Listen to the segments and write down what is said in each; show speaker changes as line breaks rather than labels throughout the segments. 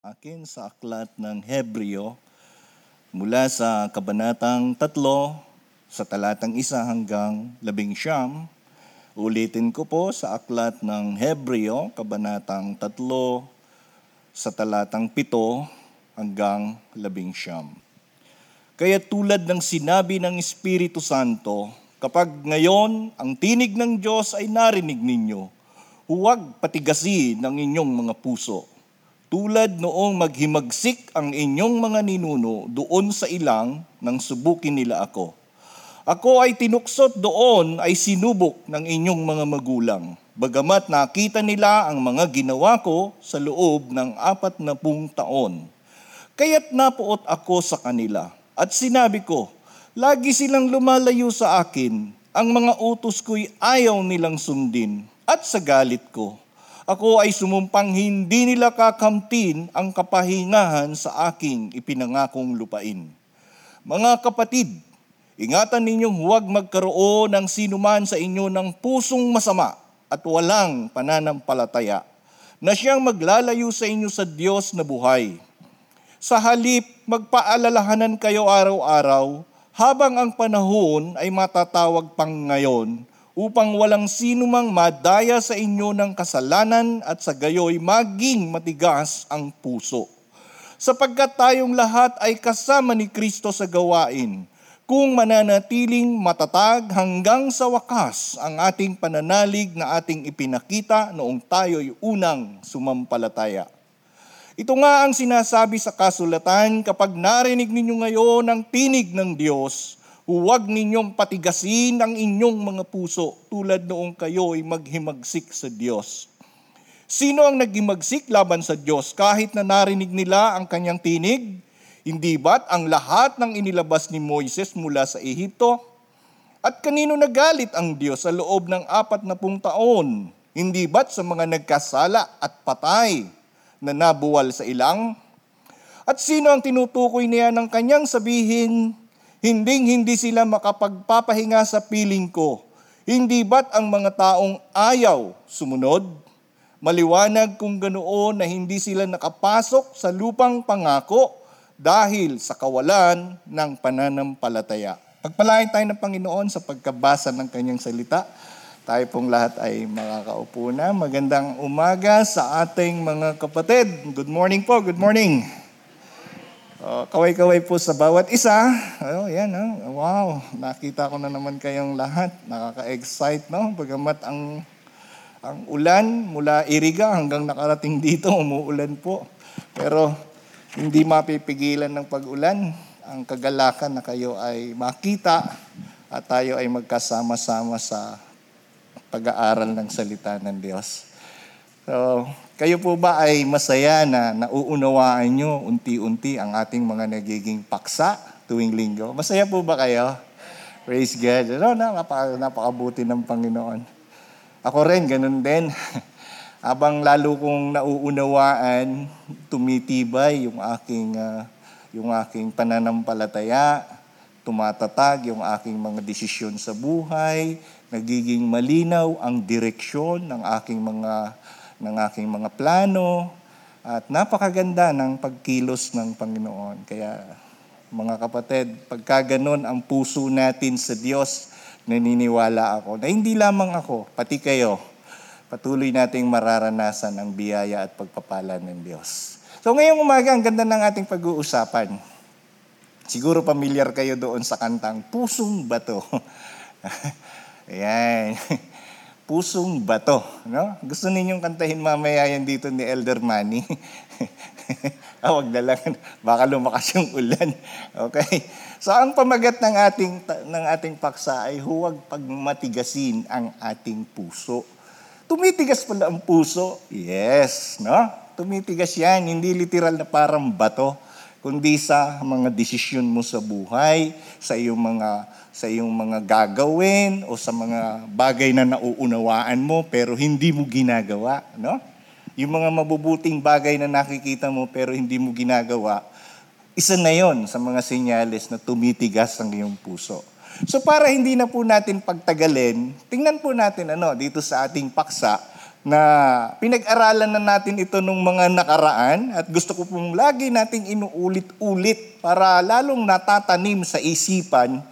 akin sa aklat ng Hebreo mula sa kabanatang tatlo sa talatang isa hanggang labing siyam. Ulitin ko po sa aklat ng Hebreo, kabanatang tatlo sa talatang pito hanggang labing siyam. Kaya tulad ng sinabi ng Espiritu Santo, kapag ngayon ang tinig ng Diyos ay narinig ninyo, huwag patigasin ng inyong mga puso tulad noong maghimagsik ang inyong mga ninuno doon sa ilang nang subukin nila ako. Ako ay tinuksot doon ay sinubok ng inyong mga magulang. Bagamat nakita nila ang mga ginawa ko sa loob ng apat na pung taon. Kaya't napuot ako sa kanila at sinabi ko, lagi silang lumalayo sa akin, ang mga utos ko'y ayaw nilang sundin at sa galit ko ako ay sumumpang hindi nila kakamtin ang kapahingahan sa aking ipinangakong lupain. Mga kapatid, ingatan ninyong huwag magkaroon ng sinuman sa inyo ng pusong masama at walang pananampalataya na siyang maglalayo sa inyo sa Diyos na buhay. Sa halip, magpaalalahanan kayo araw-araw habang ang panahon ay matatawag pang ngayon upang walang sino mang madaya sa inyo ng kasalanan at sa gayoy maging matigas ang puso. Sapagkat tayong lahat ay kasama ni Kristo sa gawain, kung mananatiling matatag hanggang sa wakas ang ating pananalig na ating ipinakita noong tayo'y unang sumampalataya. Ito nga ang sinasabi sa kasulatan kapag narinig ninyo ngayon ang tinig ng Diyos, Huwag ninyong patigasin ang inyong mga puso tulad noong kayo ay maghimagsik sa Diyos. Sino ang naghimagsik laban sa Diyos kahit na narinig nila ang kanyang tinig? Hindi ba't ang lahat ng inilabas ni Moises mula sa Ehipto? At kanino nagalit ang Diyos sa loob ng apat na pung taon? Hindi ba't sa mga nagkasala at patay na nabuwal sa ilang? At sino ang tinutukoy niya ng kanyang sabihin, Hinding hindi sila makapagpapahinga sa piling ko. Hindi ba't ang mga taong ayaw sumunod? Maliwanag kung ganoon na hindi sila nakapasok sa lupang pangako dahil sa kawalan ng pananampalataya. Pagpalain tayo ng Panginoon sa pagkabasa ng kanyang salita. Tayo pong lahat ay makakaupo na. Magandang umaga sa ating mga kapatid. Good morning po, good morning. Uh, kaway-kaway po sa bawat isa. Oh, yan, oh. wow. Nakita ko na naman kayong lahat. Nakaka-excite, no? Bagamat ang ang ulan mula Iriga hanggang nakarating dito, umuulan po. Pero hindi mapipigilan ng pag-ulan. Ang kagalakan na kayo ay makita at tayo ay magkasama-sama sa pag-aaral ng salita ng Diyos. So, kayo po ba ay masaya na nauunawaan nyo unti-unti ang ating mga nagiging paksa tuwing linggo? Masaya po ba kayo? Praise God. Ano, napaka, napakabuti ng Panginoon. Ako rin, ganun din. Habang lalo kong nauunawaan, tumitibay yung aking, uh, yung aking pananampalataya, tumatatag yung aking mga desisyon sa buhay, nagiging malinaw ang direksyon ng aking mga ng aking mga plano, at napakaganda ng pagkilos ng Panginoon. Kaya mga kapatid, pagka ganun ang puso natin sa Diyos, naniniwala ako na hindi lamang ako, pati kayo, patuloy nating mararanasan ang biyaya at pagpapala ng Diyos. So ngayong umaga, ang ganda ng ating pag-uusapan. Siguro familiar kayo doon sa kantang Pusong Bato. Ayan pusong bato. No? Gusto ninyong kantahin mamaya yan dito ni Elder Manny. ah, wag na lang. Baka lumakas yung ulan. Okay? So ang pamagat ng ating, ng ating paksa ay huwag pagmatigasin ang ating puso. Tumitigas pala ang puso. Yes, no? Tumitigas yan. Hindi literal na parang bato, kundi sa mga desisyon mo sa buhay, sa iyong mga sa iyong mga gagawin o sa mga bagay na nauunawaan mo pero hindi mo ginagawa, no? Yung mga mabubuting bagay na nakikita mo pero hindi mo ginagawa, isa na yon sa mga senyales na tumitigas ang iyong puso. So para hindi na po natin pagtagalin, tingnan po natin ano dito sa ating paksa na pinag-aralan na natin ito nung mga nakaraan at gusto ko pong lagi nating inuulit-ulit para lalong natatanim sa isipan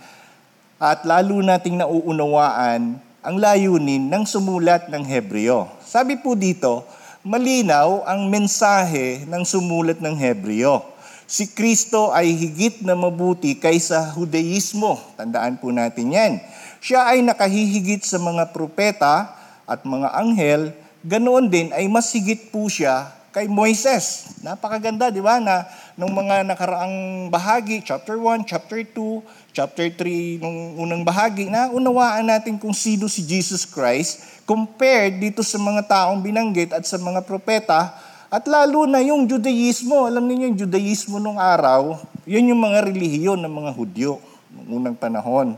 at lalo nating nauunawaan ang layunin ng sumulat ng Hebreo. Sabi po dito, malinaw ang mensahe ng sumulat ng Hebreo. Si Kristo ay higit na mabuti kaysa Hudaismo. Tandaan po natin yan. Siya ay nakahihigit sa mga propeta at mga anghel. Ganoon din ay mas higit po siya kay Moises. Napakaganda, di ba, na nung mga nakaraang bahagi, chapter 1, chapter 2, chapter 3, nung unang bahagi, na unawaan natin kung sino si Jesus Christ compared dito sa mga taong binanggit at sa mga propeta, at lalo na yung Judaismo. Alam niyo yung Judaismo nung araw, yun yung mga relihiyon ng mga Hudyo noong unang panahon.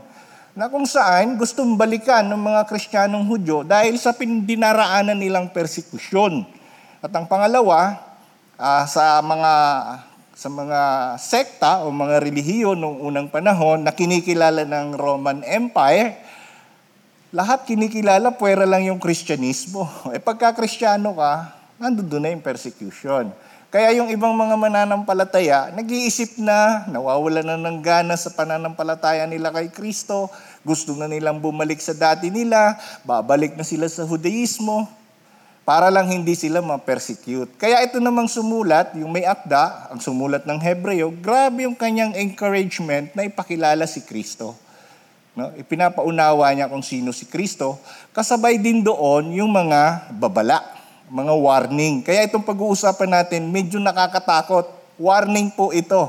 Na kung saan gustong balikan ng mga Kristiyanong Hudyo dahil sa dinaraanan nilang persekusyon. At ang pangalawa, uh, sa mga sa mga sekta o mga relihiyon noong unang panahon na kinikilala ng Roman Empire, lahat kinikilala, puwera lang yung Kristyanismo. E pagka Kristiyano ka, nandun na yung persecution. Kaya yung ibang mga mananampalataya, nag-iisip na, nawawala na ng gana sa pananampalataya nila kay Kristo, gusto na nilang bumalik sa dati nila, babalik na sila sa Judaismo, para lang hindi sila ma-persecute. Kaya ito namang sumulat, yung may akda, ang sumulat ng Hebreo, grabe yung kanyang encouragement na ipakilala si Kristo. No? Ipinapaunawa niya kung sino si Kristo. Kasabay din doon yung mga babala, mga warning. Kaya itong pag-uusapan natin, medyo nakakatakot. Warning po ito.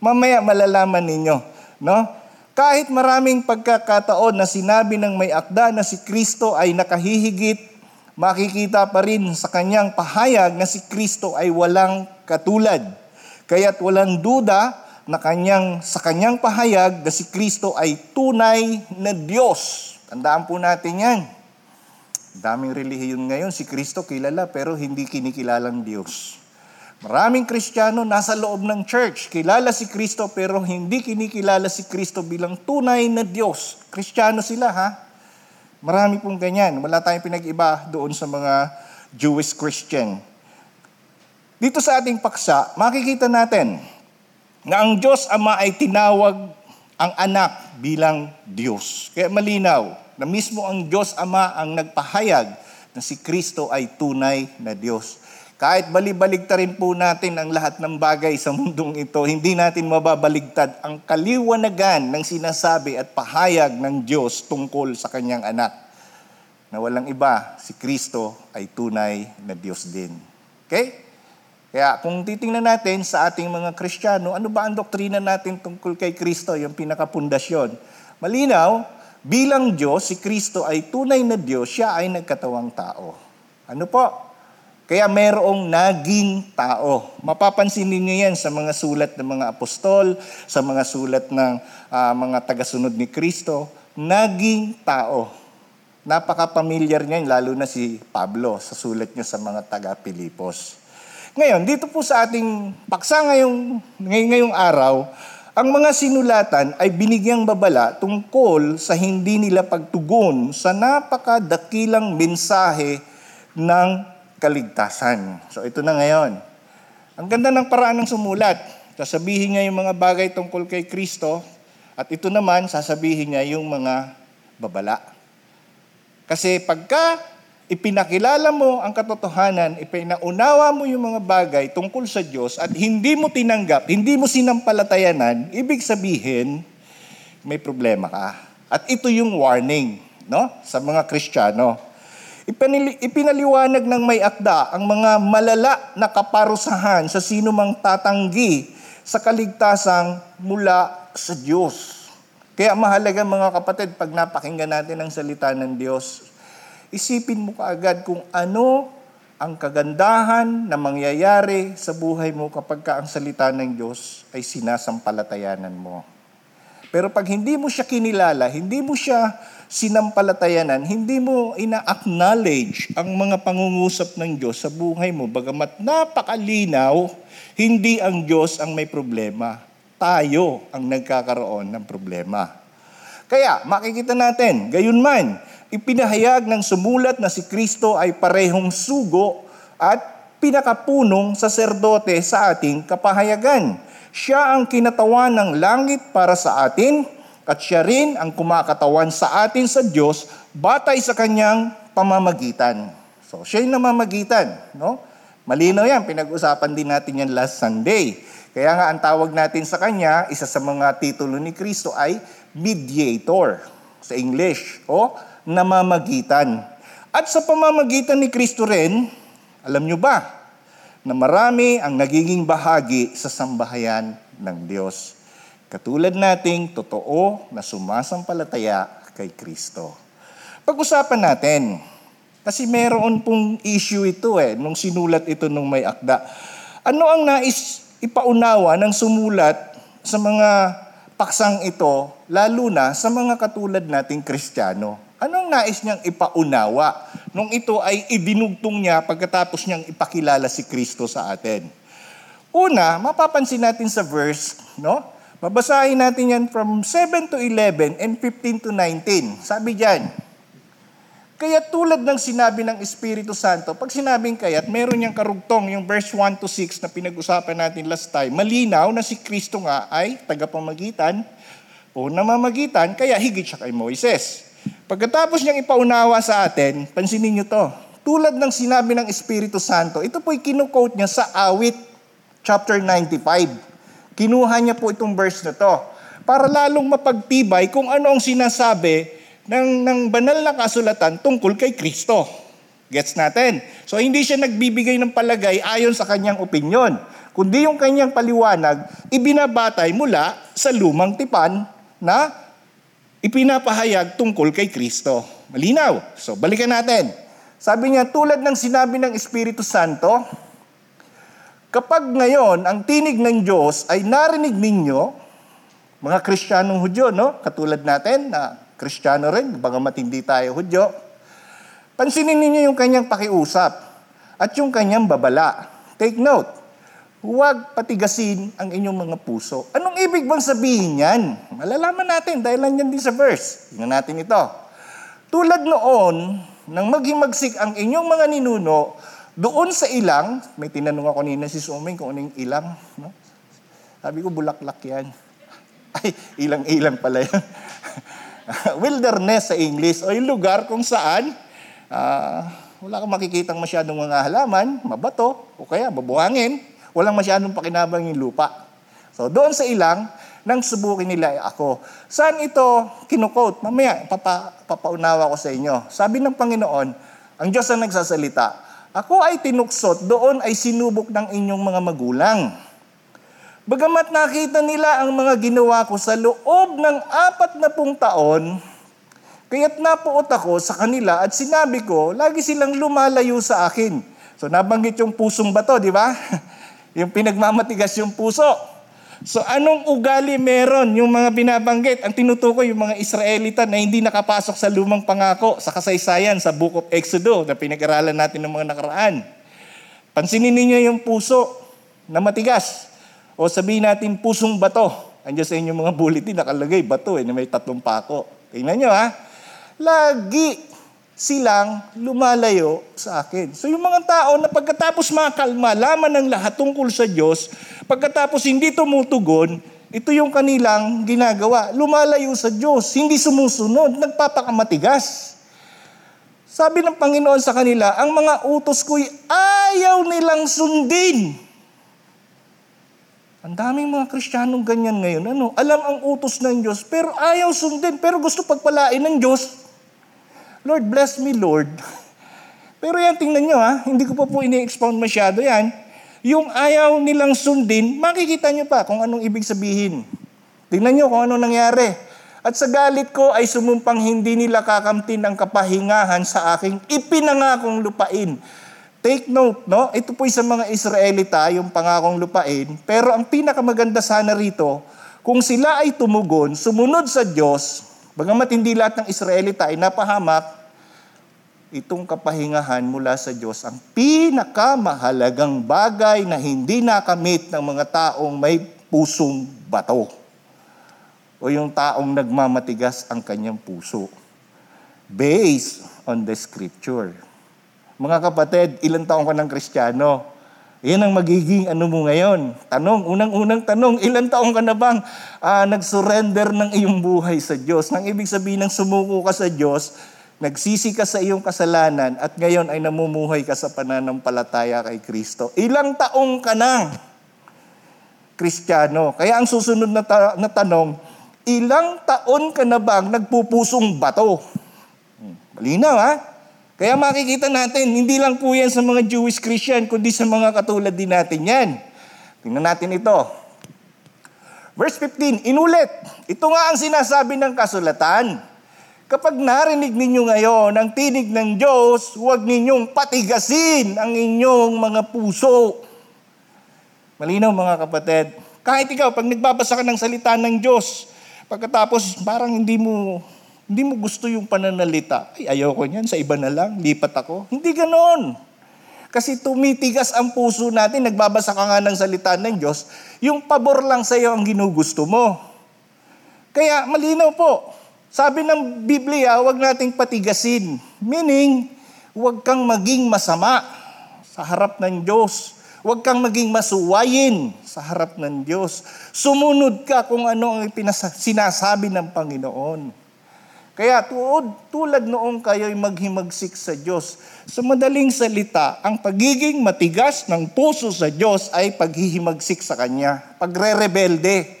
Mamaya malalaman ninyo. No? Kahit maraming pagkakataon na sinabi ng may akda na si Kristo ay nakahihigit, makikita pa rin sa kanyang pahayag na si Kristo ay walang katulad. Kaya't walang duda na kanyang, sa kanyang pahayag na si Kristo ay tunay na Diyos. Tandaan po natin yan. Daming relihiyon ngayon, si Kristo kilala pero hindi kinikilalang Diyos. Maraming Kristiyano nasa loob ng church, kilala si Kristo pero hindi kinikilala si Kristo bilang tunay na Diyos. Kristiyano sila ha. Marami pong ganyan. Wala tayong pinag-iba doon sa mga Jewish Christian. Dito sa ating paksa, makikita natin na ang Diyos Ama ay tinawag ang anak bilang Diyos. Kaya malinaw na mismo ang Diyos Ama ang nagpahayag na si Kristo ay tunay na Diyos. Kahit balibaligta rin po natin ang lahat ng bagay sa mundong ito, hindi natin mababaligtad ang kaliwanagan ng sinasabi at pahayag ng Diyos tungkol sa kanyang anak. Na walang iba, si Kristo ay tunay na Diyos din. Okay? Kaya kung titingnan natin sa ating mga Kristiyano, ano ba ang doktrina natin tungkol kay Kristo, yung pinakapundasyon? Malinaw, bilang Diyos, si Kristo ay tunay na Diyos, siya ay nagkatawang tao. Ano po? Kaya merong naging tao. Mapapansin ninyo yan sa mga sulat ng mga apostol, sa mga sulat ng uh, mga tagasunod ni Kristo. Naging tao. Napaka-familiar niyan, lalo na si Pablo sa sulat niya sa mga taga-Pilipos. Ngayon, dito po sa ating paksa ngayong, ngayong araw, ang mga sinulatan ay binigyang babala tungkol sa hindi nila pagtugon sa napakadakilang mensahe ng kaligtasan. So ito na ngayon. Ang ganda ng paraan ng sumulat. Sasabihin niya yung mga bagay tungkol kay Kristo at ito naman sasabihin niya yung mga babala. Kasi pagka ipinakilala mo ang katotohanan, ipinaunawa mo yung mga bagay tungkol sa Diyos at hindi mo tinanggap, hindi mo sinampalatayanan, ibig sabihin, may problema ka. At ito yung warning no, sa mga Kristiyano. Ipinaliwanag ng may akda ang mga malala na kaparusahan sa sino mang tatanggi sa kaligtasang mula sa Diyos. Kaya mahalaga mga kapatid, pag napakinggan natin ang salita ng Diyos, isipin mo kaagad kung ano ang kagandahan na mangyayari sa buhay mo kapag ka ang salita ng Diyos ay sinasampalatayanan mo. Pero pag hindi mo siya kinilala, hindi mo siya sinampalatayanan, hindi mo ina-acknowledge ang mga pangungusap ng Diyos sa buhay mo, bagamat napakalinaw, hindi ang Diyos ang may problema. Tayo ang nagkakaroon ng problema. Kaya makikita natin, gayon man, ipinahayag ng sumulat na si Kristo ay parehong sugo at pinakapunong saserdote sa ating kapahayagan. Siya ang kinatawan ng langit para sa atin at siya rin ang kumakatawan sa atin sa Diyos batay sa kanyang pamamagitan. So, siya yung namamagitan. No? Malinaw yan, pinag-usapan din natin yan last Sunday. Kaya nga ang tawag natin sa kanya, isa sa mga titulo ni Kristo ay mediator sa English o namamagitan. At sa pamamagitan ni Kristo rin, alam nyo ba na marami ang nagiging bahagi sa sambahayan ng Diyos. Katulad nating totoo na sumasampalataya kay Kristo. Pag-usapan natin, kasi meron pong issue ito eh, nung sinulat ito nung may akda. Ano ang nais ipaunawa ng sumulat sa mga paksang ito, lalo na sa mga katulad nating Kristiyano. Anong nais niyang ipaunawa nung ito ay idinugtong niya pagkatapos niyang ipakilala si Kristo sa atin? Una, mapapansin natin sa verse, no? Babasahin natin yan from 7 to 11 and 15 to 19. Sabi diyan, kaya tulad ng sinabi ng Espiritu Santo, pag sinabing kaya't meron niyang karugtong, yung verse 1 to 6 na pinag-usapan natin last time, malinaw na si Kristo nga ay tagapamagitan o namamagitan, kaya higit siya kay Moises. Pagkatapos niyang ipaunawa sa atin, pansinin niyo to, tulad ng sinabi ng Espiritu Santo, ito po'y kinukote niya sa awit chapter 95. Kinuha niya po itong verse na to para lalong mapagtibay kung ano ang sinasabi ng, ng banal na kasulatan tungkol kay Kristo. Gets natin? So hindi siya nagbibigay ng palagay ayon sa kanyang opinyon, kundi yung kanyang paliwanag ibinabatay mula sa lumang tipan na ipinapahayag tungkol kay Kristo. Malinaw. So balikan natin. Sabi niya, tulad ng sinabi ng Espiritu Santo, kapag ngayon ang tinig ng Diyos ay narinig ninyo, mga Kristiyanong Hudyo, no? katulad natin na Kristiyano rin, bagamat hindi tayo Hudyo. Pansinin ninyo yung kanyang pakiusap at yung kanyang babala. Take note, huwag patigasin ang inyong mga puso. Anong ibig bang sabihin yan? Malalaman natin dahil lang yan din sa verse. Tingnan natin ito. Tulad noon, nang maghimagsik ang inyong mga ninuno, doon sa ilang, may tinanong ako kanina si Suming kung ano yung ilang. No? Sabi ko, bulaklak yan. Ay, ilang-ilang pala yan. wilderness sa English o yung lugar kung saan uh, wala kang makikitang masyadong mga halaman, mabato, o kaya mabuhangin, walang masyadong pakinabang yung lupa. So doon sa ilang, nang subukin nila ay ako. Saan ito kinukote? Mamaya, papa, papaunawa ko sa inyo. Sabi ng Panginoon, ang Diyos ang nagsasalita, ako ay tinuksot, doon ay sinubok ng inyong mga magulang Bagamat nakita nila ang mga ginawa ko sa loob ng apat na pung taon, kaya't napuot ako sa kanila at sinabi ko, lagi silang lumalayo sa akin. So nabanggit yung pusong bato, di ba? yung pinagmamatigas yung puso. So anong ugali meron yung mga binabanggit? Ang tinutukoy yung mga Israelita na hindi nakapasok sa lumang pangako sa kasaysayan sa Book of Exodus na pinag-aralan natin ng mga nakaraan. Pansinin ninyo yung puso na matigas. O sabihin natin pusong bato. Andiyan sa inyong mga bulletin, nakalagay bato eh, na may tatlong pako. Tingnan nyo ha. Lagi silang lumalayo sa akin. So yung mga tao na pagkatapos makalma, laman ng lahat tungkol sa Diyos, pagkatapos hindi tumutugon, ito yung kanilang ginagawa. Lumalayo sa Diyos, hindi sumusunod, nagpapakamatigas. Sabi ng Panginoon sa kanila, ang mga utos ko'y ayaw nilang sundin. Ang daming mga Kristiyanong ganyan ngayon. Ano? Alam ang utos ng Diyos, pero ayaw sundin, pero gusto pagpalain ng Diyos. Lord, bless me, Lord. Pero yan, tingnan nyo ha, hindi ko pa po ini-expound masyado yan. Yung ayaw nilang sundin, makikita nyo pa kung anong ibig sabihin. Tingnan nyo kung anong nangyari. At sa galit ko ay sumumpang hindi nila kakamtin ang kapahingahan sa aking ipinangakong lupain. Take note, no? Ito po sa mga Israelita, yung pangakong lupain. Pero ang pinakamaganda sana rito, kung sila ay tumugon, sumunod sa Diyos, bagamat hindi lahat ng Israelita ay napahamak, itong kapahingahan mula sa Diyos ang pinakamahalagang bagay na hindi nakamit ng mga taong may pusong bato o yung taong nagmamatigas ang kanyang puso. based on the scripture. Mga kapatid, ilang taong ka ng Kristiyano? Yan ang magiging ano mo ngayon. Tanong, unang-unang tanong, ilang taong ka na bang uh, nag-surrender ng iyong buhay sa Diyos? Nang ibig sabihin ng sumuko ka sa Diyos, nagsisi ka sa iyong kasalanan at ngayon ay namumuhay ka sa pananampalataya kay Kristo. Ilang taong ka nang Kristiyano? Kaya ang susunod na, ta- na tanong, ilang taon ka na bang nagpupusong bato? Hmm, malinaw ha? Kaya makikita natin, hindi lang po yan sa mga Jewish Christian, kundi sa mga katulad din natin yan. Tingnan natin ito. Verse 15, inulit. Ito nga ang sinasabi ng kasulatan. Kapag narinig ninyo ngayon ang tinig ng Diyos, huwag ninyong patigasin ang inyong mga puso. Malinaw mga kapatid. Kahit ikaw, pag nagbabasa ka ng salita ng Diyos, pagkatapos parang hindi mo hindi mo gusto yung pananalita. Ay, ayoko niyan, sa iba na lang, lipat ako. Hindi ganon. Kasi tumitigas ang puso natin, nagbabasa ka nga ng salita ng Diyos, yung pabor lang sa iyo ang ginugusto mo. Kaya malinaw po, sabi ng Biblia, huwag nating patigasin. Meaning, huwag kang maging masama sa harap ng Diyos. Huwag kang maging masuwayin sa harap ng Diyos. Sumunod ka kung ano ang sinasabi ng Panginoon. Kaya tuod, tulad noong kayo'y maghimagsik sa Diyos, sa madaling salita, ang pagiging matigas ng puso sa Diyos ay paghihimagsik sa Kanya, pagre-rebelde,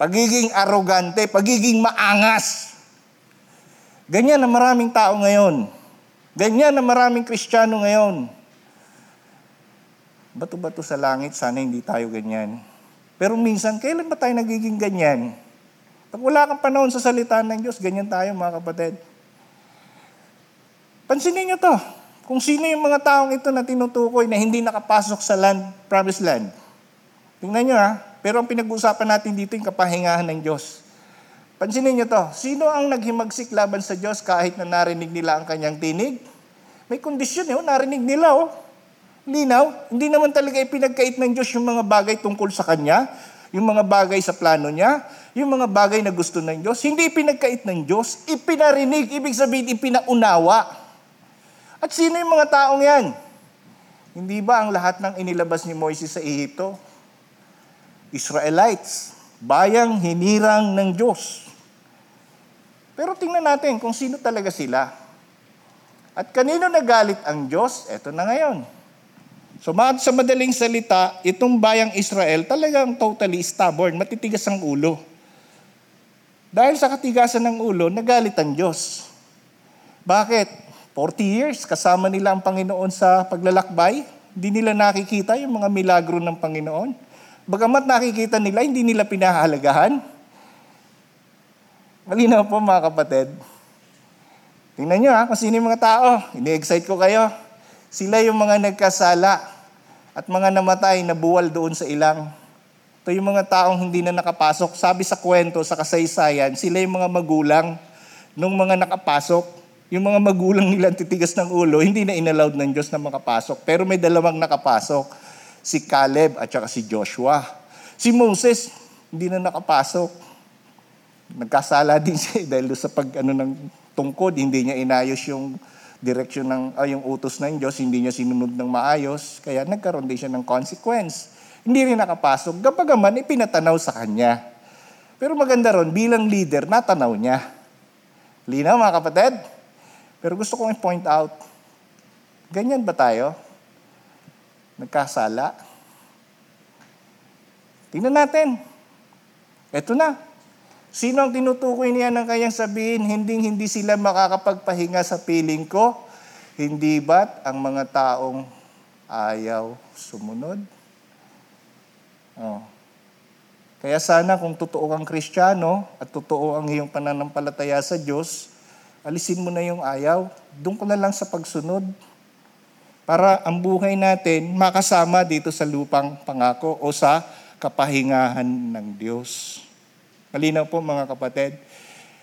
pagiging arogante, pagiging maangas. Ganyan na maraming tao ngayon. Ganyan na maraming Kristiyano ngayon. Bato-bato sa langit, sana hindi tayo ganyan. Pero minsan, kailan ba tayo nagiging ganyan? Pag wala kang panahon sa salita ng Diyos, ganyan tayo mga kapatid. Pansinin niyo to. Kung sino yung mga taong ito na tinutukoy na hindi nakapasok sa land, promised land. Tingnan niyo ha. Pero ang pinag-uusapan natin dito yung kapahingahan ng Diyos. Pansinin niyo to. Sino ang naghimagsik laban sa Diyos kahit na narinig nila ang kanyang tinig? May kondisyon eh, oh, narinig nila oh. Linaw, hindi naman talaga ipinagkait ng Diyos yung mga bagay tungkol sa Kanya, yung mga bagay sa plano niya, yung mga bagay na gusto ng Diyos, hindi ipinagkait ng Diyos, ipinarinig, ibig sabihin ipinaunawa. At sino yung mga taong yan? Hindi ba ang lahat ng inilabas ni Moises sa Ehipto? Israelites, bayang hinirang ng Diyos. Pero tingnan natin kung sino talaga sila. At kanino nagalit ang Diyos? Eto na ngayon. So sa madaling salita, itong bayang Israel talagang totally stubborn, matitigas ang ulo. Dahil sa katigasan ng ulo, nagalit ang Diyos. Bakit? 40 years, kasama nila ang Panginoon sa paglalakbay. Hindi nila nakikita yung mga milagro ng Panginoon. Bagamat nakikita nila, hindi nila pinahalagahan. Malinaw po mga kapatid. Tingnan nyo ha, kung sino yung mga tao. Ini-excite ko kayo. Sila yung mga nagkasala at mga namatay na buwal doon sa ilang ito yung mga taong hindi na nakapasok. Sabi sa kwento, sa kasaysayan, sila yung mga magulang nung mga nakapasok. Yung mga magulang nila titigas ng ulo, hindi na inallowed ng Diyos na makapasok. Pero may dalawang nakapasok, si Caleb at saka si Joshua. Si Moses, hindi na nakapasok. Nagkasala din siya dahil sa pag ano ng tungkod, hindi niya inayos yung direksyon ng uh, yung utos ng Diyos, hindi niya sinunod ng maayos, kaya nagkaroon din siya ng consequence hindi rin nakapasok. Gapagaman, ipinatanaw sa kanya. Pero maganda ron, bilang leader, natanaw niya. Linaw mga kapatid? Pero gusto kong i-point out, ganyan ba tayo? Nagkasala? Tingnan natin. Ito na. Sino ang tinutukoy niya ng kanyang sabihin, hindi hindi sila makakapagpahinga sa piling ko? Hindi ba't ang mga taong ayaw sumunod? Oh. Kaya sana kung totoo kang kristyano at totoo ang iyong pananampalataya sa Diyos, alisin mo na yung ayaw. Doon ko na lang sa pagsunod. Para ang buhay natin makasama dito sa lupang pangako o sa kapahingahan ng Diyos. Malinaw po mga kapatid.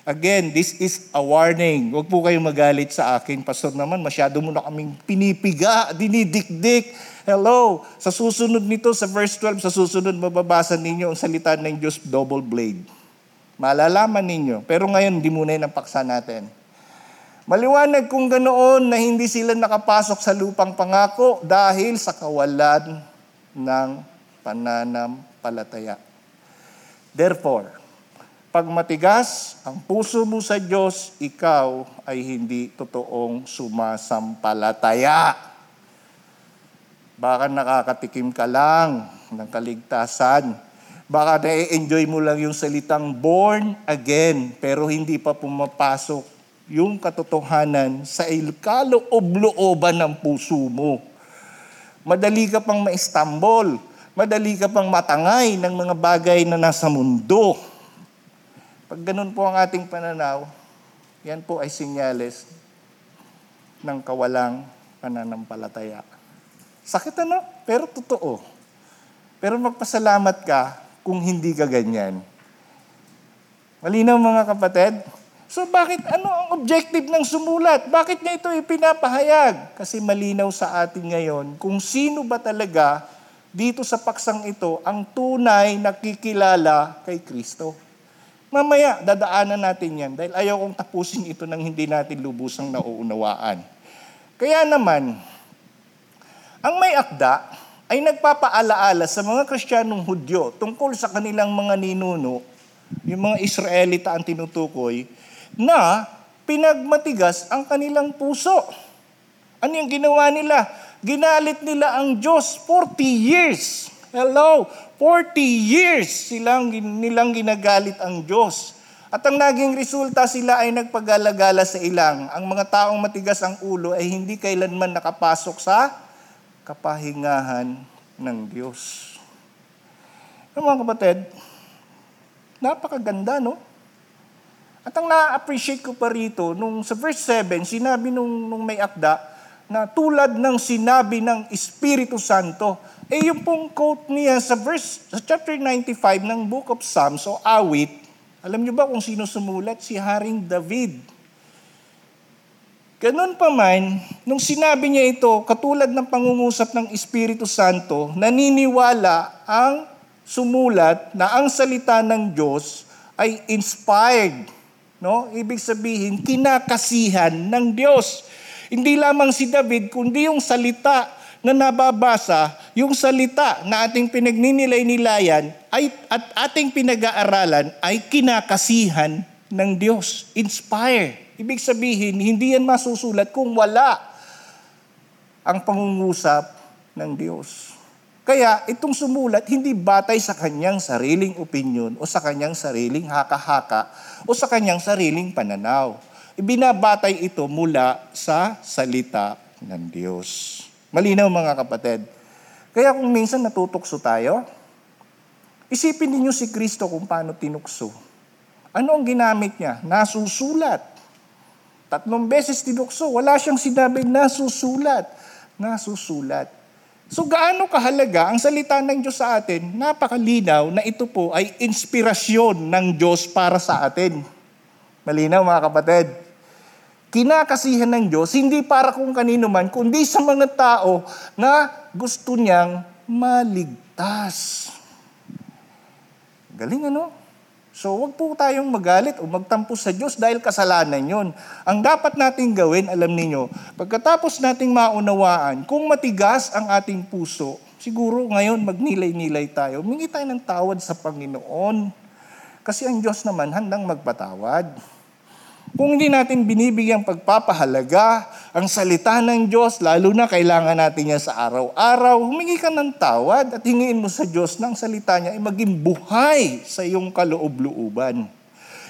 Again, this is a warning. Huwag po kayong magalit sa akin. Pastor naman, masyado mo na kaming pinipiga, dinidikdik. Hello, sa susunod nito, sa verse 12, sa susunod mababasa ninyo ang salita ng Diyos, double blade. Malalaman ninyo. Pero ngayon, hindi muna yun ang paksa natin. Maliwanag kung ganoon na hindi sila nakapasok sa lupang pangako dahil sa kawalan ng pananampalataya. Therefore, pag matigas ang puso mo sa Diyos, ikaw ay hindi totoong sumasampalataya. Baka nakakatikim ka lang ng kaligtasan. Baka na-enjoy mo lang yung salitang born again, pero hindi pa pumapasok yung katotohanan sa kaloob-looban ng puso mo. Madali ka pang ma-Istanbul, madali ka pang matangay ng mga bagay na nasa mundo. Pag ganun po ang ating pananaw, yan po ay sinyales ng kawalang pananampalataya. Sakit ano? Pero totoo. Pero magpasalamat ka kung hindi ka ganyan. Malinaw mga kapatid? So bakit ano ang objective ng sumulat? Bakit niya ito ipinapahayag? Kasi malinaw sa atin ngayon kung sino ba talaga dito sa paksang ito ang tunay nakikilala kay Kristo. Mamaya, dadaanan natin yan dahil ayaw kong tapusin ito nang hindi natin lubusang nauunawaan. Kaya naman, ang may akda ay nagpapaalaala sa mga Kristiyanong Hudyo tungkol sa kanilang mga ninuno, yung mga Israelita ang tinutukoy, na pinagmatigas ang kanilang puso. Ano yung ginawa nila? Ginalit nila ang Diyos 40 years. Hello, 40 years silang, nilang ginagalit ang Diyos. At ang naging resulta sila ay nagpagalagala sa ilang. Ang mga taong matigas ang ulo ay hindi kailanman nakapasok sa kapahingahan ng Diyos. Ano mga kapatid, napakaganda, no? At ang na-appreciate ko pa rito, nung sa verse 7, sinabi nung, nung may akda, na tulad ng sinabi ng Espiritu Santo, eh yung pong quote niya sa verse, sa chapter 95 ng Book of Psalms o awit, alam niyo ba kung sino sumulat? Si Haring David. Ganun pa man, nung sinabi niya ito, katulad ng pangungusap ng Espiritu Santo, naniniwala ang sumulat na ang salita ng Diyos ay inspired No? Ibig sabihin, kinakasihan ng Diyos. Hindi lamang si David, kundi yung salita na nababasa, yung salita na ating pinagninilay-nilayan ay, at ating pinag-aaralan ay kinakasihan ng Diyos. Inspire. Ibig sabihin, hindi yan masusulat kung wala ang pangungusap ng Diyos. Kaya itong sumulat, hindi batay sa kanyang sariling opinion o sa kanyang sariling haka-haka o sa kanyang sariling pananaw. Ibinabatay ito mula sa salita ng Diyos. Malinaw mga kapatid. Kaya kung minsan natutukso tayo, isipin ninyo si Kristo kung paano tinukso. Ano ang ginamit niya? Nasusulat. Tatlong beses tinukso, wala siyang sinabing nasusulat. Nasusulat. So gaano kahalaga ang salita ng Diyos sa atin? Napakalinaw na ito po ay inspirasyon ng Diyos para sa atin. Malinaw mga kapatid. Kinakasihan ng Diyos hindi para kung kanino man, kundi sa mga tao na gusto niyang maligtas. Galing ano? So wag po tayong magalit o magtampo sa Diyos dahil kasalanan yon. Ang dapat nating gawin, alam niyo, pagkatapos nating maunawaan, kung matigas ang ating puso, siguro ngayon magnilay-nilay tayo, humingi tayo ng tawad sa Panginoon. Kasi ang Diyos naman handang magpatawad. Kung hindi natin binibigyang pagpapahalaga ang salita ng Diyos, lalo na kailangan natin niya sa araw-araw, humingi ka ng tawad at hingiin mo sa Diyos ng salita niya ay maging buhay sa iyong kaloob-looban.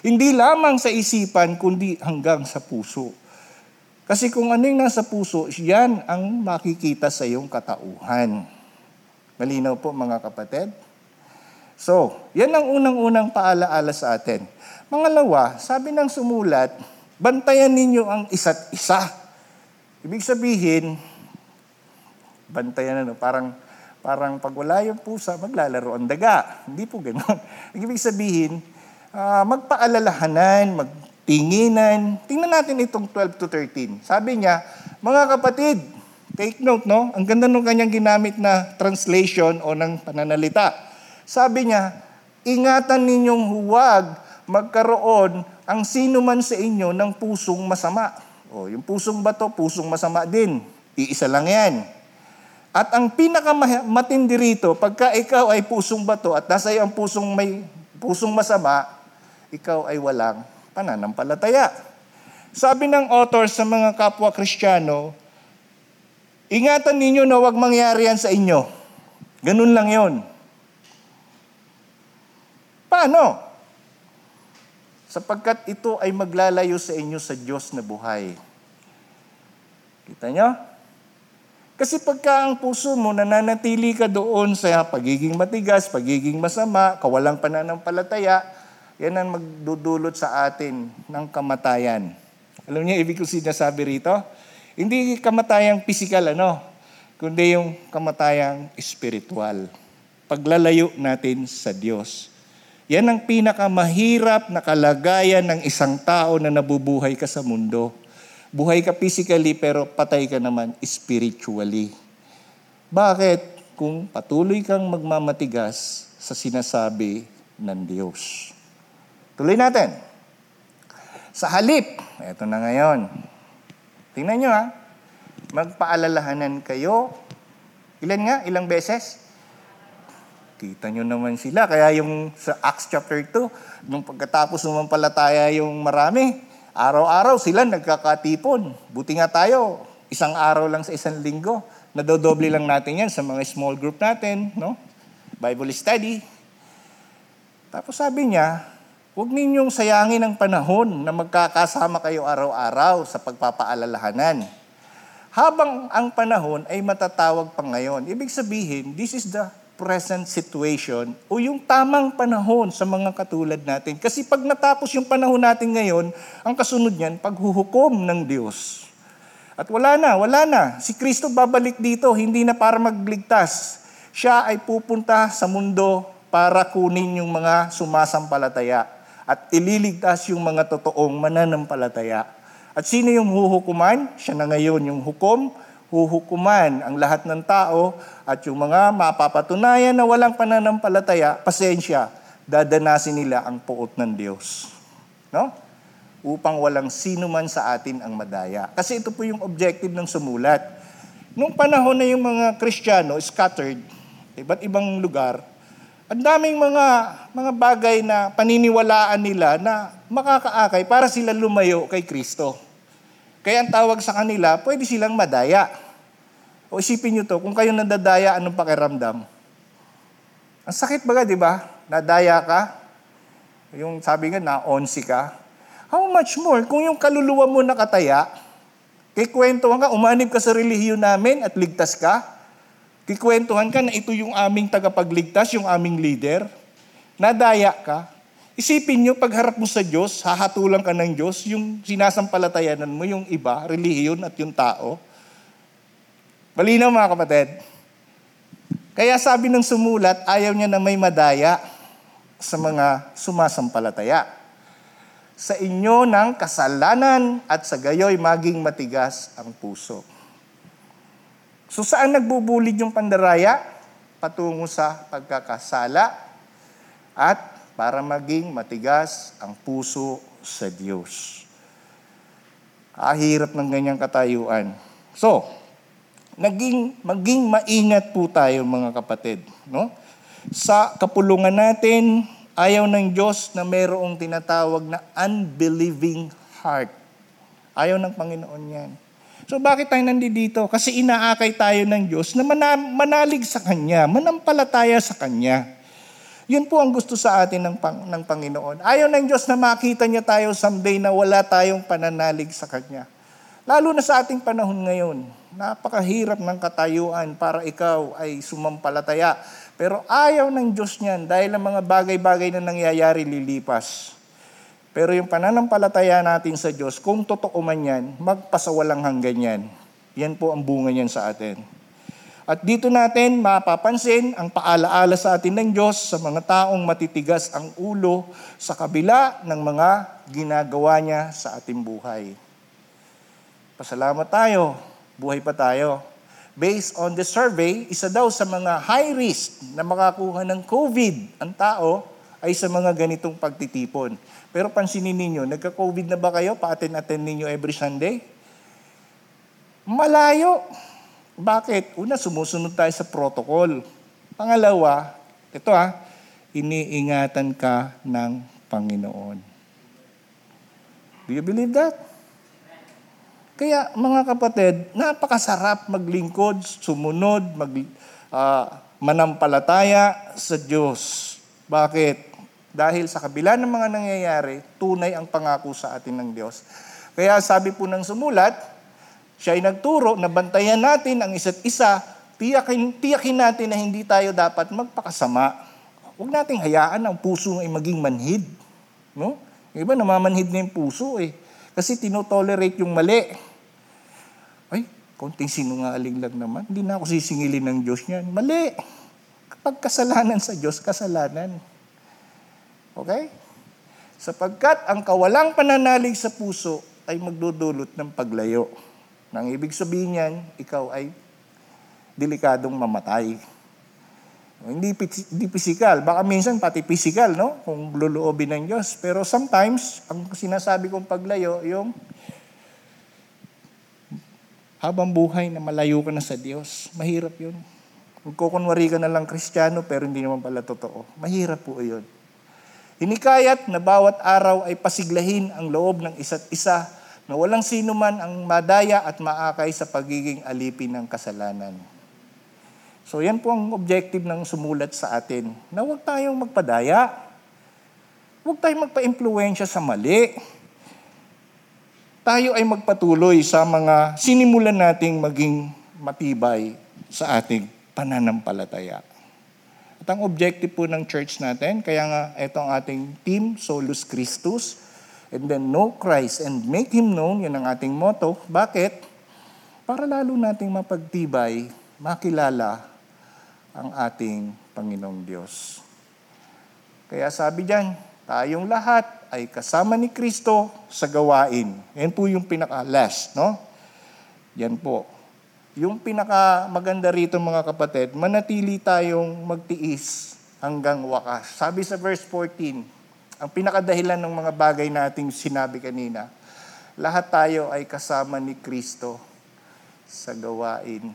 Hindi lamang sa isipan, kundi hanggang sa puso. Kasi kung ano yung nasa puso, yan ang makikita sa iyong katauhan. Malinaw po mga kapatid? So, yan ang unang-unang paalaala sa atin Pangalawa, sabi ng sumulat, bantayan ninyo ang isa't isa. Ibig sabihin, bantayan ano, parang parang pag wala yung pusa, maglalaro ang daga. Hindi po ganoon. Ibig sabihin, uh, magpaalalahanan, magtinginan. Tingnan natin itong 12 to 13. Sabi niya, mga kapatid, take note, no? Ang ganda nung kanyang ginamit na translation o ng pananalita. Sabi niya, ingatan ninyong huwag magkaroon ang sino man sa inyo ng pusong masama. O, yung pusong bato, pusong masama din. Iisa lang yan. At ang pinakamatindi rito, pagka ikaw ay pusong bato at nasa iyo ang pusong may pusong masama, ikaw ay walang pananampalataya. Sabi ng author sa mga kapwa Kristiyano, ingatan ninyo na huwag mangyari yan sa inyo. Ganun lang yon. Paano? Sapagkat ito ay maglalayo sa inyo sa Diyos na buhay. Kita nyo? Kasi pagka ang puso mo nananatili ka doon sa pagiging matigas, pagiging masama, kawalang pananampalataya, yan ang magdudulot sa atin ng kamatayan. Alam niyo, ibig ko sinasabi rito? Hindi kamatayang physical, ano? Kundi yung kamatayang spiritual. Paglalayo natin sa Diyos. Yan ang pinakamahirap na kalagayan ng isang tao na nabubuhay ka sa mundo. Buhay ka physically pero patay ka naman spiritually. Bakit? Kung patuloy kang magmamatigas sa sinasabi ng Diyos. Tuloy natin. Sa halip, eto na ngayon. Tingnan nyo ha. Magpaalalahanan kayo. Ilan nga? Ilang beses? Kita nyo naman sila. Kaya yung sa Acts chapter 2, nung pagkatapos sumampalataya yung marami, araw-araw sila nagkakatipon. Buti nga tayo, isang araw lang sa isang linggo. Nadodoble lang natin yan sa mga small group natin, no? Bible study. Tapos sabi niya, huwag ninyong sayangin ang panahon na magkakasama kayo araw-araw sa pagpapaalalahanan. Habang ang panahon ay matatawag pa ngayon. Ibig sabihin, this is the present situation o yung tamang panahon sa mga katulad natin. Kasi pag natapos yung panahon natin ngayon, ang kasunod niyan, paghuhukom ng Diyos. At wala na, wala na. Si Kristo babalik dito, hindi na para magligtas. Siya ay pupunta sa mundo para kunin yung mga sumasampalataya at ililigtas yung mga totoong mananampalataya. At sino yung huhukuman? Siya na ngayon yung hukom, huhukuman ang lahat ng tao at yung mga mapapatunayan na walang pananampalataya, pasensya, dadanasin nila ang puot ng Diyos. No? Upang walang sino man sa atin ang madaya. Kasi ito po yung objective ng sumulat. Nung panahon na yung mga Kristiyano scattered, iba't ibang lugar, ang daming mga mga bagay na paniniwalaan nila na makakaakay para sila lumayo kay Kristo. Kaya ang tawag sa kanila, pwede silang madaya. O isipin nyo to, kung kayo nadadaya, anong pakiramdam? Ang sakit baga, di ba? Nadaya ka. Yung sabi nga, na-onsi ka. How much more kung yung kaluluwa mo nakataya, kikwentuhan ka, umanib ka sa relihiyon namin at ligtas ka, kikwentuhan ka na ito yung aming tagapagligtas, yung aming leader, nadaya ka, Isipin nyo, pagharap mo sa Diyos, hahatulan ka ng Diyos, yung sinasampalatayanan mo, yung iba, relihiyon at yung tao. Malinaw mga kapatid. Kaya sabi ng sumulat, ayaw niya na may madaya sa mga sumasampalataya. Sa inyo ng kasalanan at sa gayoy maging matigas ang puso. So saan nagbubulid yung pandaraya? Patungo sa pagkakasala at para maging matigas ang puso sa Diyos. Ahirap ng ganyang katayuan. So, naging, maging maingat po tayo mga kapatid. No? Sa kapulungan natin, ayaw ng Diyos na mayroong tinatawag na unbelieving heart. Ayaw ng Panginoon yan. So bakit tayo nandito? Kasi inaakay tayo ng Diyos na manalig sa Kanya, manampalataya sa Kanya. Yun po ang gusto sa atin ng, pang, ng Panginoon. Ayaw ng Diyos na makita niya tayo someday na wala tayong pananalig sa Kanya. Lalo na sa ating panahon ngayon, napakahirap ng katayuan para ikaw ay sumampalataya. Pero ayaw ng Diyos niyan dahil ang mga bagay-bagay na nangyayari lilipas. Pero yung pananampalataya natin sa Diyos, kung totoo man yan, magpasawalang hanggan yan. Yan po ang bunga niyan sa atin. At dito natin mapapansin ang paalaala sa atin ng Diyos sa mga taong matitigas ang ulo sa kabila ng mga ginagawa niya sa ating buhay. Pasalamat tayo, buhay pa tayo. Based on the survey, isa daw sa mga high risk na makakuha ng COVID ang tao ay sa mga ganitong pagtitipon. Pero pansinin ninyo, nagka-COVID na ba kayo? Pa-attend-attend ninyo every Sunday? Malayo. Bakit? Una, sumusunod tayo sa protocol. Pangalawa, ito ha, iniingatan ka ng Panginoon. Do you believe that? Kaya mga kapatid, napakasarap maglingkod, sumunod, mag, uh, manampalataya sa Diyos. Bakit? Dahil sa kabila ng mga nangyayari, tunay ang pangako sa atin ng Diyos. Kaya sabi po ng sumulat, siya ay nagturo na bantayan natin ang isa't isa, tiyakin, tiyakin natin na hindi tayo dapat magpakasama. Huwag nating hayaan ang puso ay maging manhid. No? Yung iba namamanhid na yung puso eh. Kasi tinotolerate yung mali. Ay, konting sinungaling lang naman. Hindi na ako sisingilin ng Diyos niyan. Mali. Kapag kasalanan sa Diyos, kasalanan. Okay? Sapagkat ang kawalang pananalig sa puso ay magdudulot ng paglayo. Nang ibig sabihin niyan, ikaw ay delikadong mamatay. Hindi, hindi physical. Baka minsan pati physical, no? Kung luluobin ng Diyos. Pero sometimes, ang sinasabi kong paglayo, yung habang buhay na malayo ka na sa Diyos. Mahirap yun. Magkukunwari ka na lang kristyano, pero hindi naman pala totoo. Mahirap po yun. Hinikayat na bawat araw ay pasiglahin ang loob ng isa't isa na walang sino man ang madaya at maakay sa pagiging alipin ng kasalanan. So yan po ang objective ng sumulat sa atin, na huwag tayong magpadaya. Huwag tayong magpa-impluensya sa mali. Tayo ay magpatuloy sa mga sinimulan nating maging matibay sa ating pananampalataya. At ang objective po ng church natin, kaya nga ito ang ating team, Solus Christus, and then know Christ and make Him known, yan ang ating motto. Bakit? Para lalo nating mapagtibay, makilala ang ating Panginoong Diyos. Kaya sabi diyan, tayong lahat ay kasama ni Kristo sa gawain. Yan po yung pinaka-last, no? Yan po. Yung pinaka maganda rito mga kapatid, manatili tayong magtiis hanggang wakas. Sabi sa verse 14, ang pinakadahilan ng mga bagay nating sinabi kanina, lahat tayo ay kasama ni Kristo sa gawain.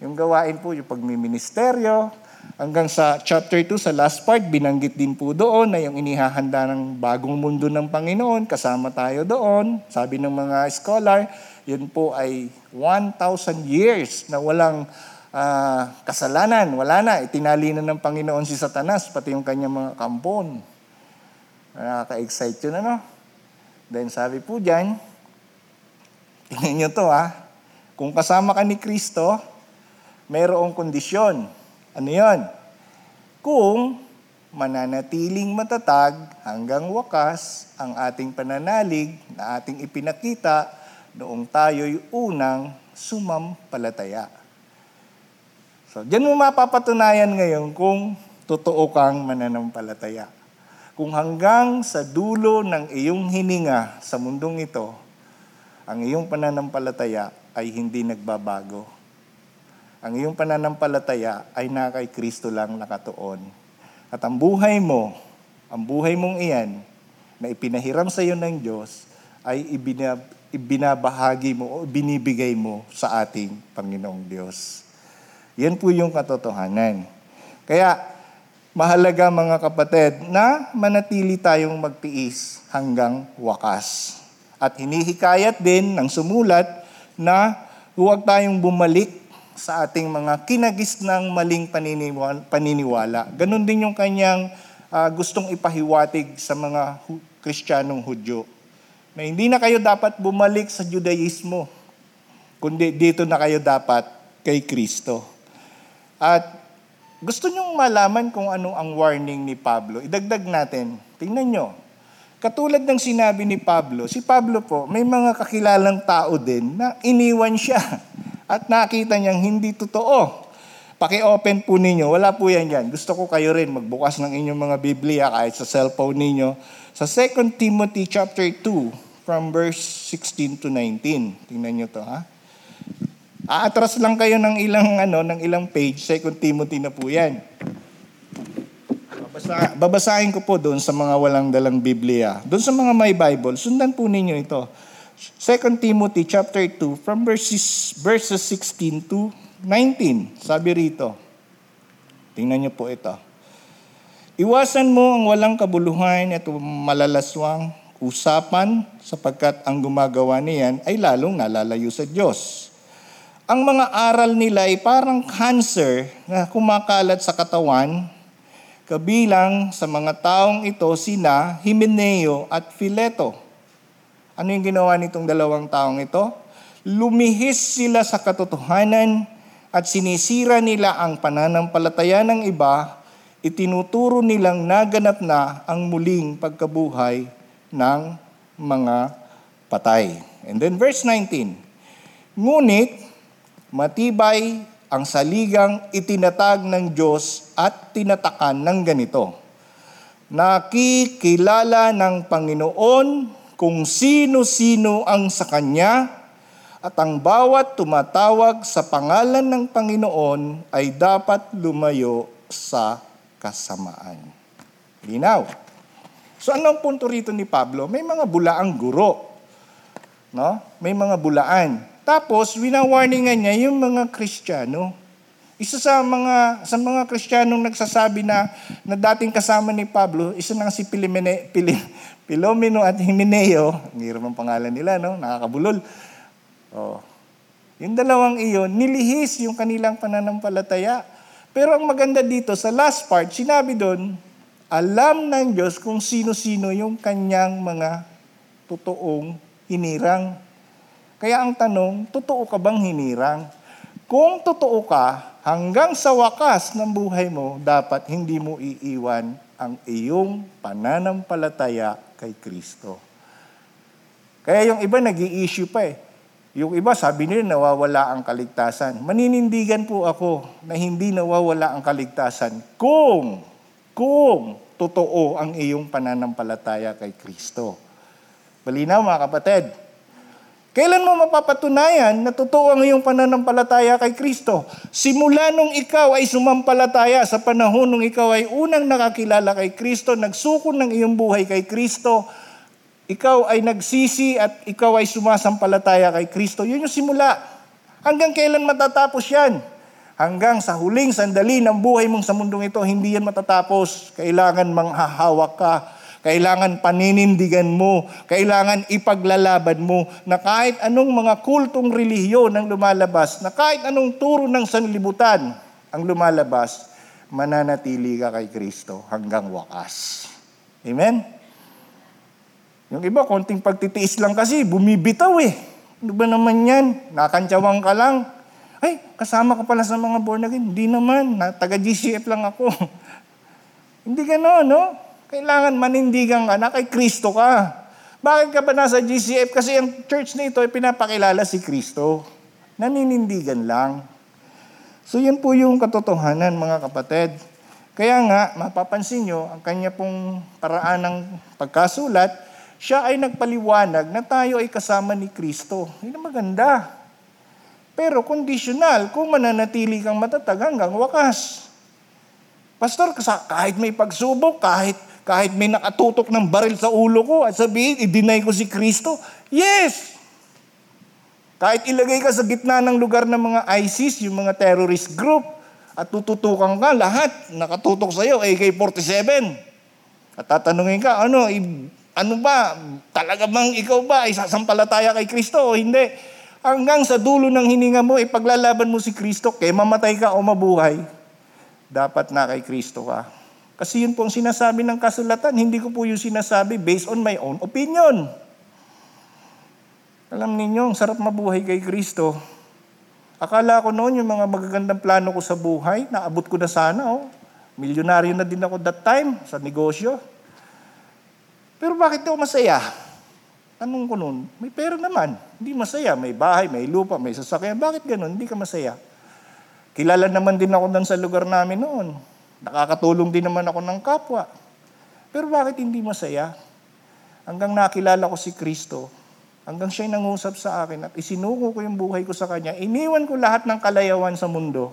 Yung gawain po, yung pagmiministeryo, hanggang sa chapter 2, sa last part, binanggit din po doon na yung inihahanda ng bagong mundo ng Panginoon, kasama tayo doon. Sabi ng mga scholar, yun po ay 1,000 years na walang uh, kasalanan. Wala na. Itinali na ng Panginoon si Satanas, pati yung kanyang mga kampon. Nakaka-excite yun, ano? Then sabi po dyan, tingnan nyo to ha, kung kasama ka ni Kristo, mayroong kondisyon. Ano yon? Kung mananatiling matatag hanggang wakas ang ating pananalig na ating ipinakita noong tayo'y unang sumampalataya. So, diyan mo mapapatunayan ngayon kung totoo kang mananampalataya. Kung hanggang sa dulo ng iyong hininga sa mundong ito, ang iyong pananampalataya ay hindi nagbabago. Ang iyong pananampalataya ay na kay Kristo lang nakatuon. At ang buhay mo, ang buhay mong iyan, na ipinahiram sa iyo ng Diyos, ay ibinab ibinabahagi mo o binibigay mo sa ating Panginoong Diyos. Yan po yung katotohanan. Kaya, mahalaga mga kapatid na manatili tayong magtiis hanggang wakas. At hinihikayat din ng sumulat na huwag tayong bumalik sa ating mga kinagis ng maling paniniwala. Ganon din yung kanyang uh, gustong ipahiwatig sa mga Kristyanong Hudyo na hindi na kayo dapat bumalik sa Judaismo, kundi dito na kayo dapat kay Kristo. At gusto nyong malaman kung ano ang warning ni Pablo. Idagdag natin. Tingnan nyo. Katulad ng sinabi ni Pablo, si Pablo po, may mga kakilalang tao din na iniwan siya at nakita niyang hindi totoo. Paki-open po ninyo. Wala po yan yan. Gusto ko kayo rin magbukas ng inyong mga Biblia kahit sa cellphone ninyo. Sa 2 Timothy chapter 2, from verse 16 to 19. Tingnan niyo to ha. Aatras lang kayo ng ilang ano, ng ilang page, 2 Timothy na po 'yan. Babasa, babasahin ko po doon sa mga walang dalang Biblia. Doon sa mga may Bible, sundan po ninyo ito. 2 Timothy chapter 2 from verses, verses 16 to 19. Sabi rito, tingnan niyo po ito. Iwasan mo ang walang kabuluhan at malalaswang usapan sapagkat ang gumagawa niyan ay lalong nalalayo sa Diyos. Ang mga aral nila ay parang cancer na kumakalat sa katawan, kabilang sa mga taong ito sina Himeneo at Fileto. Ano yung ginawa nitong dalawang taong ito? Lumihis sila sa katotohanan at sinisira nila ang pananampalataya ng iba, itinuturo nilang naganap na ang muling pagkabuhay ng mga patay. And then verse 19, Ngunit matibay ang saligang itinatag ng Diyos at tinatakan ng ganito. Nakikilala ng Panginoon kung sino-sino ang sa Kanya at ang bawat tumatawag sa pangalan ng Panginoon ay dapat lumayo sa kasamaan. Linaw. So anong punto rito ni Pablo? May mga bulaang guro. No? May mga bulaan. Tapos, winawarningan niya yung mga Kristiyano. Isa sa mga sa mga Kristiyanong nagsasabi na na dating kasama ni Pablo, isa nang si Pilimene, Pilim, Pilomeno at Himeneo, ang hirap ang pangalan nila, no? Nakakabulol. Oh. Yung dalawang iyon, nilihis yung kanilang pananampalataya. Pero ang maganda dito, sa last part, sinabi doon, alam ng Diyos kung sino-sino yung kanyang mga totoong hinirang. Kaya ang tanong, totoo ka bang hinirang? Kung totoo ka, hanggang sa wakas ng buhay mo, dapat hindi mo iiwan ang iyong pananampalataya kay Kristo. Kaya yung iba nag issue pa eh. Yung iba sabi nila nawawala ang kaligtasan. Maninindigan po ako na hindi nawawala ang kaligtasan kung, kung totoo ang iyong pananampalataya kay Kristo. Malinaw mga kapatid. Kailan mo mapapatunayan na totoo ang iyong pananampalataya kay Kristo? Simula nung ikaw ay sumampalataya sa panahon nung ikaw ay unang nakakilala kay Kristo, nagsuko ng iyong buhay kay Kristo, ikaw ay nagsisi at ikaw ay sumasampalataya kay Kristo. Yun yung simula. Hanggang kailan matatapos yan? Hanggang sa huling sandali ng buhay mong sa mundong ito, hindi yan matatapos. Kailangan manghahawak ka. Kailangan paninindigan mo. Kailangan ipaglalaban mo na kahit anong mga kultong relihiyon ang lumalabas, na kahit anong turo ng sanlibutan ang lumalabas, mananatili ka kay Kristo hanggang wakas. Amen? Yung iba, konting pagtitiis lang kasi, bumibitaw eh. Ano ba naman yan? Nakantsawang ka lang. Ay, kasama ka pala sa mga born again. Hindi naman, na, taga GCF lang ako. Hindi gano'n, no? Kailangan manindigan ka na kay Kristo ka. Bakit ka ba nasa GCF? Kasi ang church na ito ay pinapakilala si Kristo. Naninindigan lang. So yan po yung katotohanan mga kapatid. Kaya nga, mapapansin nyo, ang kanya pong paraan ng pagkasulat, siya ay nagpaliwanag na tayo ay kasama ni Kristo. Yun ang maganda. Pero conditional, kung mananatili kang matatag hanggang wakas. Pastor, kahit may pagsubok, kahit, kahit may nakatutok ng baril sa ulo ko at sabihin, i-deny ko si Kristo, yes! Kahit ilagay ka sa gitna ng lugar ng mga ISIS, yung mga terrorist group, at tututukan ka, lahat nakatutok sa'yo, AK-47. At tatanungin ka, ano, ano ba, talaga bang ikaw ba ay sasampalataya kay Kristo o hindi? Hanggang sa dulo ng hininga mo, ipaglalaban mo si Kristo, kaya mamatay ka o mabuhay, dapat na kay Kristo ka. Kasi yun po ang sinasabi ng kasulatan, hindi ko po yung sinasabi based on my own opinion. Alam ninyo, ang sarap mabuhay kay Kristo. Akala ko noon yung mga magagandang plano ko sa buhay, naabot ko na sana. Oh. Milyonaryo na din ako that time sa negosyo. Pero bakit daw masaya? Tanong ko noon, may pera naman. Hindi masaya. May bahay, may lupa, may sasakyan. Bakit ganun? Hindi ka masaya. Kilala naman din ako doon sa lugar namin noon. Nakakatulong din naman ako ng kapwa. Pero bakit hindi masaya? Hanggang nakilala ko si Kristo, hanggang siya'y nangusap sa akin at isinuko ko yung buhay ko sa Kanya, iniwan ko lahat ng kalayawan sa mundo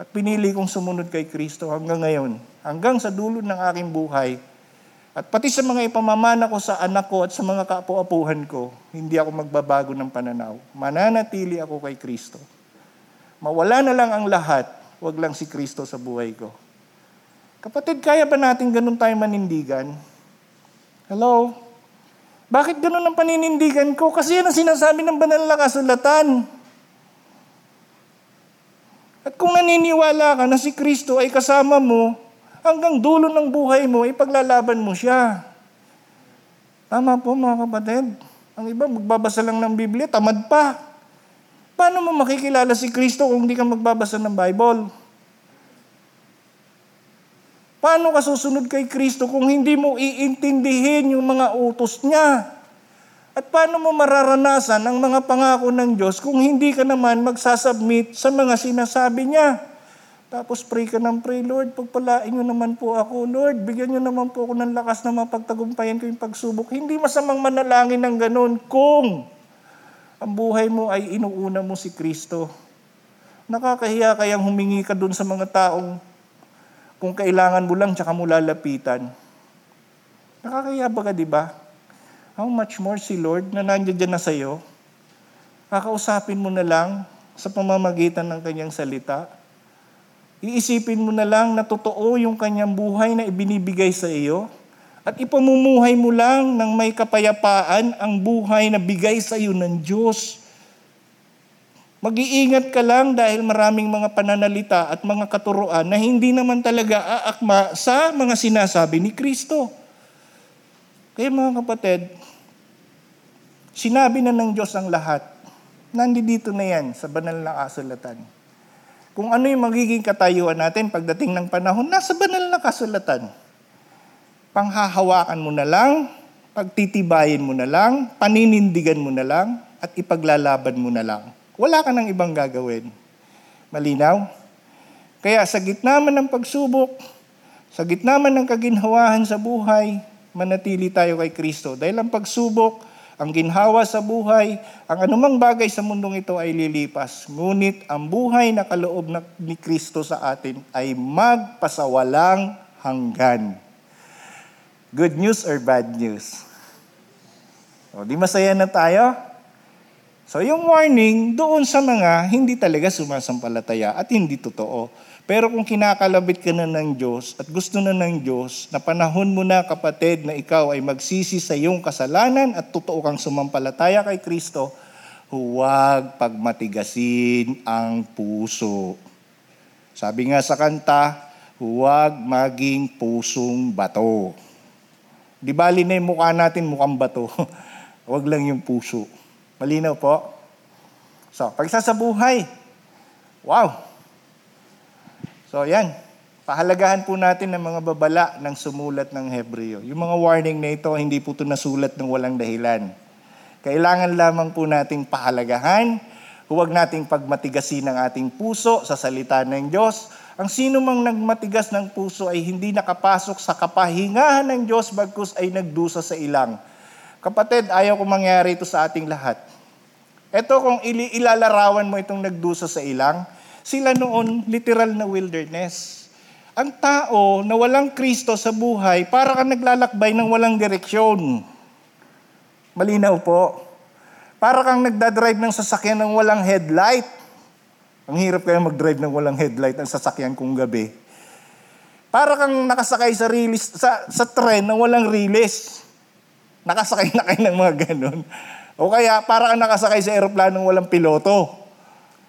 at pinili kong sumunod kay Kristo hanggang ngayon. Hanggang sa dulo ng aking buhay, At pati sa mga ipamamana ko sa anak ko at sa mga kaapu-apuhan ko, hindi ako magbabago ng pananaw. Mananatili ako kay Kristo. Mawala na lang ang lahat, wag lang si Kristo sa buhay ko. Kapatid, kaya ba natin ganun tayo manindigan? Hello? Bakit ganun ang paninindigan ko? Kasi yan ang sinasabi ng banal na kasulatan. At kung naniniwala ka na si Kristo ay kasama mo, hanggang dulo ng buhay mo, ipaglalaban mo siya. Tama po mga kapatid. Ang iba, magbabasa lang ng Biblia, tamad pa. Paano mo makikilala si Kristo kung hindi ka magbabasa ng Bible? Paano ka susunod kay Kristo kung hindi mo iintindihin yung mga utos niya? At paano mo mararanasan ang mga pangako ng Diyos kung hindi ka naman magsasubmit sa mga sinasabi niya? Tapos pray ka ng pray, Lord, pagpalain nyo naman po ako. Lord, bigyan nyo naman po ako ng lakas na mapagtagumpayan ko yung pagsubok. Hindi masamang manalangin ng ganun kung ang buhay mo ay inuuna mo si Kristo. Nakakahiya kayang humingi ka dun sa mga taong kung kailangan mo lang tsaka mo lalapitan. Nakakahiya ba ka, di ba? How much more si Lord na nandiyan dyan na sa'yo? Kakausapin mo na lang sa pamamagitan ng kanyang salita. Iisipin mo na lang na totoo yung kanyang buhay na ibinibigay sa iyo at ipamumuhay mo lang ng may kapayapaan ang buhay na bigay sa iyo ng Diyos. Mag-iingat ka lang dahil maraming mga pananalita at mga katuroan na hindi naman talaga aakma sa mga sinasabi ni Kristo. Kaya mga kapatid, sinabi na ng Diyos ang lahat. Nandito na yan sa banal na kasulatan. Kung ano yung magiging katayuan natin pagdating ng panahon, nasa banal na kasulatan. Panghahawakan mo na lang, pagtitibayin mo na lang, paninindigan mo na lang, at ipaglalaban mo na lang. Wala ka nang ibang gagawin. Malinaw? Kaya sa gitna man ng pagsubok, sa gitna man ng kaginhawahan sa buhay, manatili tayo kay Kristo. Dahil ang pagsubok, ang ginhawa sa buhay, ang anumang bagay sa mundong ito ay lilipas. Ngunit ang buhay na kaloob ni Kristo sa atin ay magpasawalang hanggan. Good news or bad news? O, di masaya na tayo? So yung warning doon sa mga hindi talaga sumasampalataya at hindi totoo. Pero kung kinakalabit ka na ng Diyos at gusto na ng Diyos na panahon mo na kapatid na ikaw ay magsisi sa iyong kasalanan at totoo kang sumampalataya kay Kristo, huwag pagmatigasin ang puso. Sabi nga sa kanta, huwag maging pusong bato. Di bali na yung mukha natin mukhang bato. huwag lang yung puso. Malinaw po? So, pagsasabuhay. Wow! So, yan. Pahalagahan po natin ng mga babala ng sumulat ng Hebreo. Yung mga warning na ito, hindi po ito nasulat ng walang dahilan. Kailangan lamang po nating pahalagahan. Huwag nating pagmatigasin ang ating puso sa salita ng Diyos. Ang sino mang nagmatigas ng puso ay hindi nakapasok sa kapahingahan ng Diyos bagkus ay nagdusa sa ilang. Kapatid, ayaw ko mangyari ito sa ating lahat. Ito kung ilalarawan mo itong nagdusa sa ilang, sila noon literal na wilderness. Ang tao na walang Kristo sa buhay, para kang naglalakbay ng walang direksyon. Malinaw po. Para kang nagdadrive ng sasakyan ng walang headlight. Ang hirap kaya mag-drive ng walang headlight ang sasakyan kung gabi. Para kang nakasakay sa, release, sa, sa tren ng walang release. Nakasakay na kayo ng mga ganun. O kaya para kang nakasakay sa eroplanong walang piloto.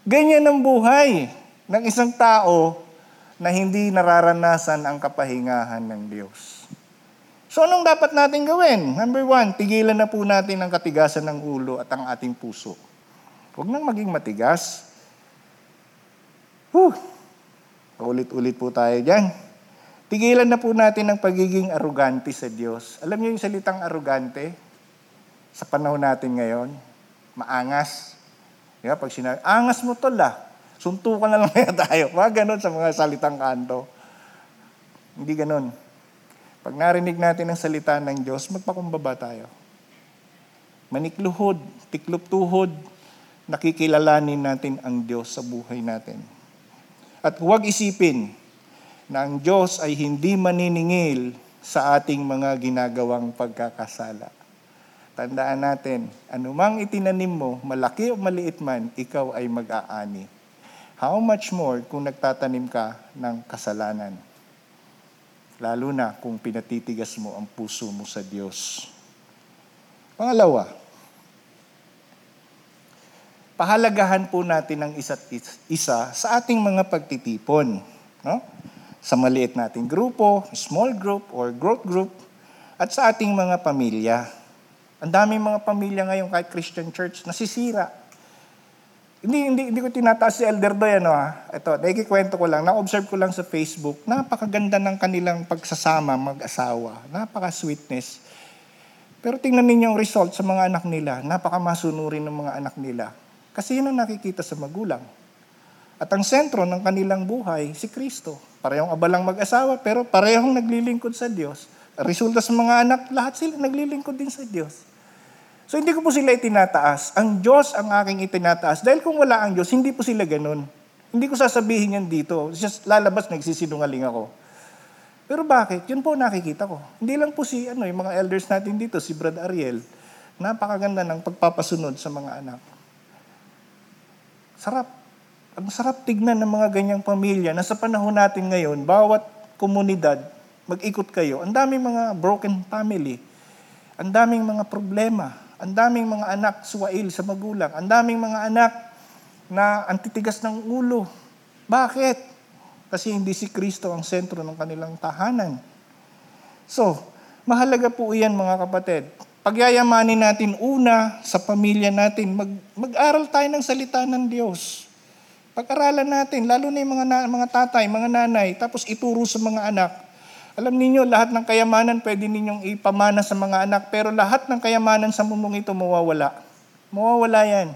Ganyan ang buhay ng isang tao na hindi nararanasan ang kapahingahan ng Diyos. So anong dapat natin gawin? Number one, tigilan na po natin ang katigasan ng ulo at ang ating puso. Huwag nang maging matigas. Whew! Ulit-ulit po tayo dyan. Tigilan na po natin ang pagiging arugante sa Diyos. Alam niyo yung salitang arugante? Sa panahon natin ngayon, maangas. Diba? Pag sinabi, angas mo tol ah. Suntukan na lang tayo. Mga ganun sa mga salitang kanto. Hindi ganun. Pag narinig natin ang salita ng Diyos, magpakumbaba tayo. Manikluhod, tiklop tuhod, nakikilalanin natin ang Diyos sa buhay natin. At huwag isipin na ang Diyos ay hindi maniningil
sa ating mga ginagawang pagkakasala. Tandaan natin, anumang itinanim mo, malaki o maliit man, ikaw ay mag-aani. How much more kung nagtatanim ka ng kasalanan? Lalo na kung pinatitigas mo ang puso mo sa Diyos. Pangalawa, pahalagahan po natin ang isa't isa sa ating mga pagtitipon. No? Sa maliit nating grupo, small group or growth group, at sa ating mga pamilya. Ang daming mga pamilya ngayon kahit Christian church nasisira. Hindi, hindi, hindi ko tinataas si Elder Doy, ano ha. Ito, nakikikwento ko lang, na-observe ko lang sa Facebook, napakaganda ng kanilang pagsasama, mag-asawa. Napaka-sweetness. Pero tingnan ninyo ang result sa mga anak nila. Napakamasunurin ng mga anak nila. Kasi yun ang nakikita sa magulang. At ang sentro ng kanilang buhay, si Kristo. Parehong abalang mag-asawa, pero parehong naglilingkod sa Diyos. Resulta sa mga anak, lahat sila naglilingkod din sa Diyos. So hindi ko po sila itinataas. Ang Diyos ang aking itinataas. Dahil kung wala ang Diyos, hindi po sila ganun. Hindi ko sasabihin yan dito. Just lalabas, nagsisinungaling ako. Pero bakit? Yun po nakikita ko. Hindi lang po si ano, yung mga elders natin dito, si Brad Ariel, napakaganda ng pagpapasunod sa mga anak. Sarap. Ang sarap tignan ng mga ganyang pamilya na sa panahon natin ngayon, bawat komunidad, mag-ikot kayo, ang daming mga broken family, ang daming mga problema, ang daming mga anak suwail sa magulang, ang daming mga anak na antitigas ng ulo. Bakit? Kasi hindi si Kristo ang sentro ng kanilang tahanan. So, mahalaga po iyan mga kapatid. Pagyayamanin natin una sa pamilya natin, mag, mag-aral tayo ng salita ng Diyos. Pag-aralan natin, lalo na yung mga, na, mga tatay, mga nanay, tapos ituro sa mga anak. Alam ninyo, lahat ng kayamanan pwede ninyong ipamana sa mga anak, pero lahat ng kayamanan sa mundong ito mawawala. Mawawala yan.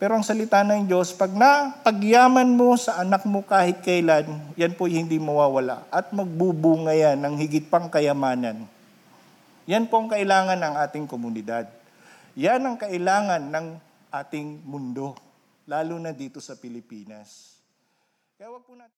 Pero ang salita ng Diyos, pag na pagyaman mo sa anak mo kahit kailan, yan po hindi mawawala. At magbubunga yan ng higit pang kayamanan. Yan po ang kailangan ng ating komunidad. Yan ang kailangan ng ating mundo, lalo na dito sa Pilipinas. Kaya wag po natin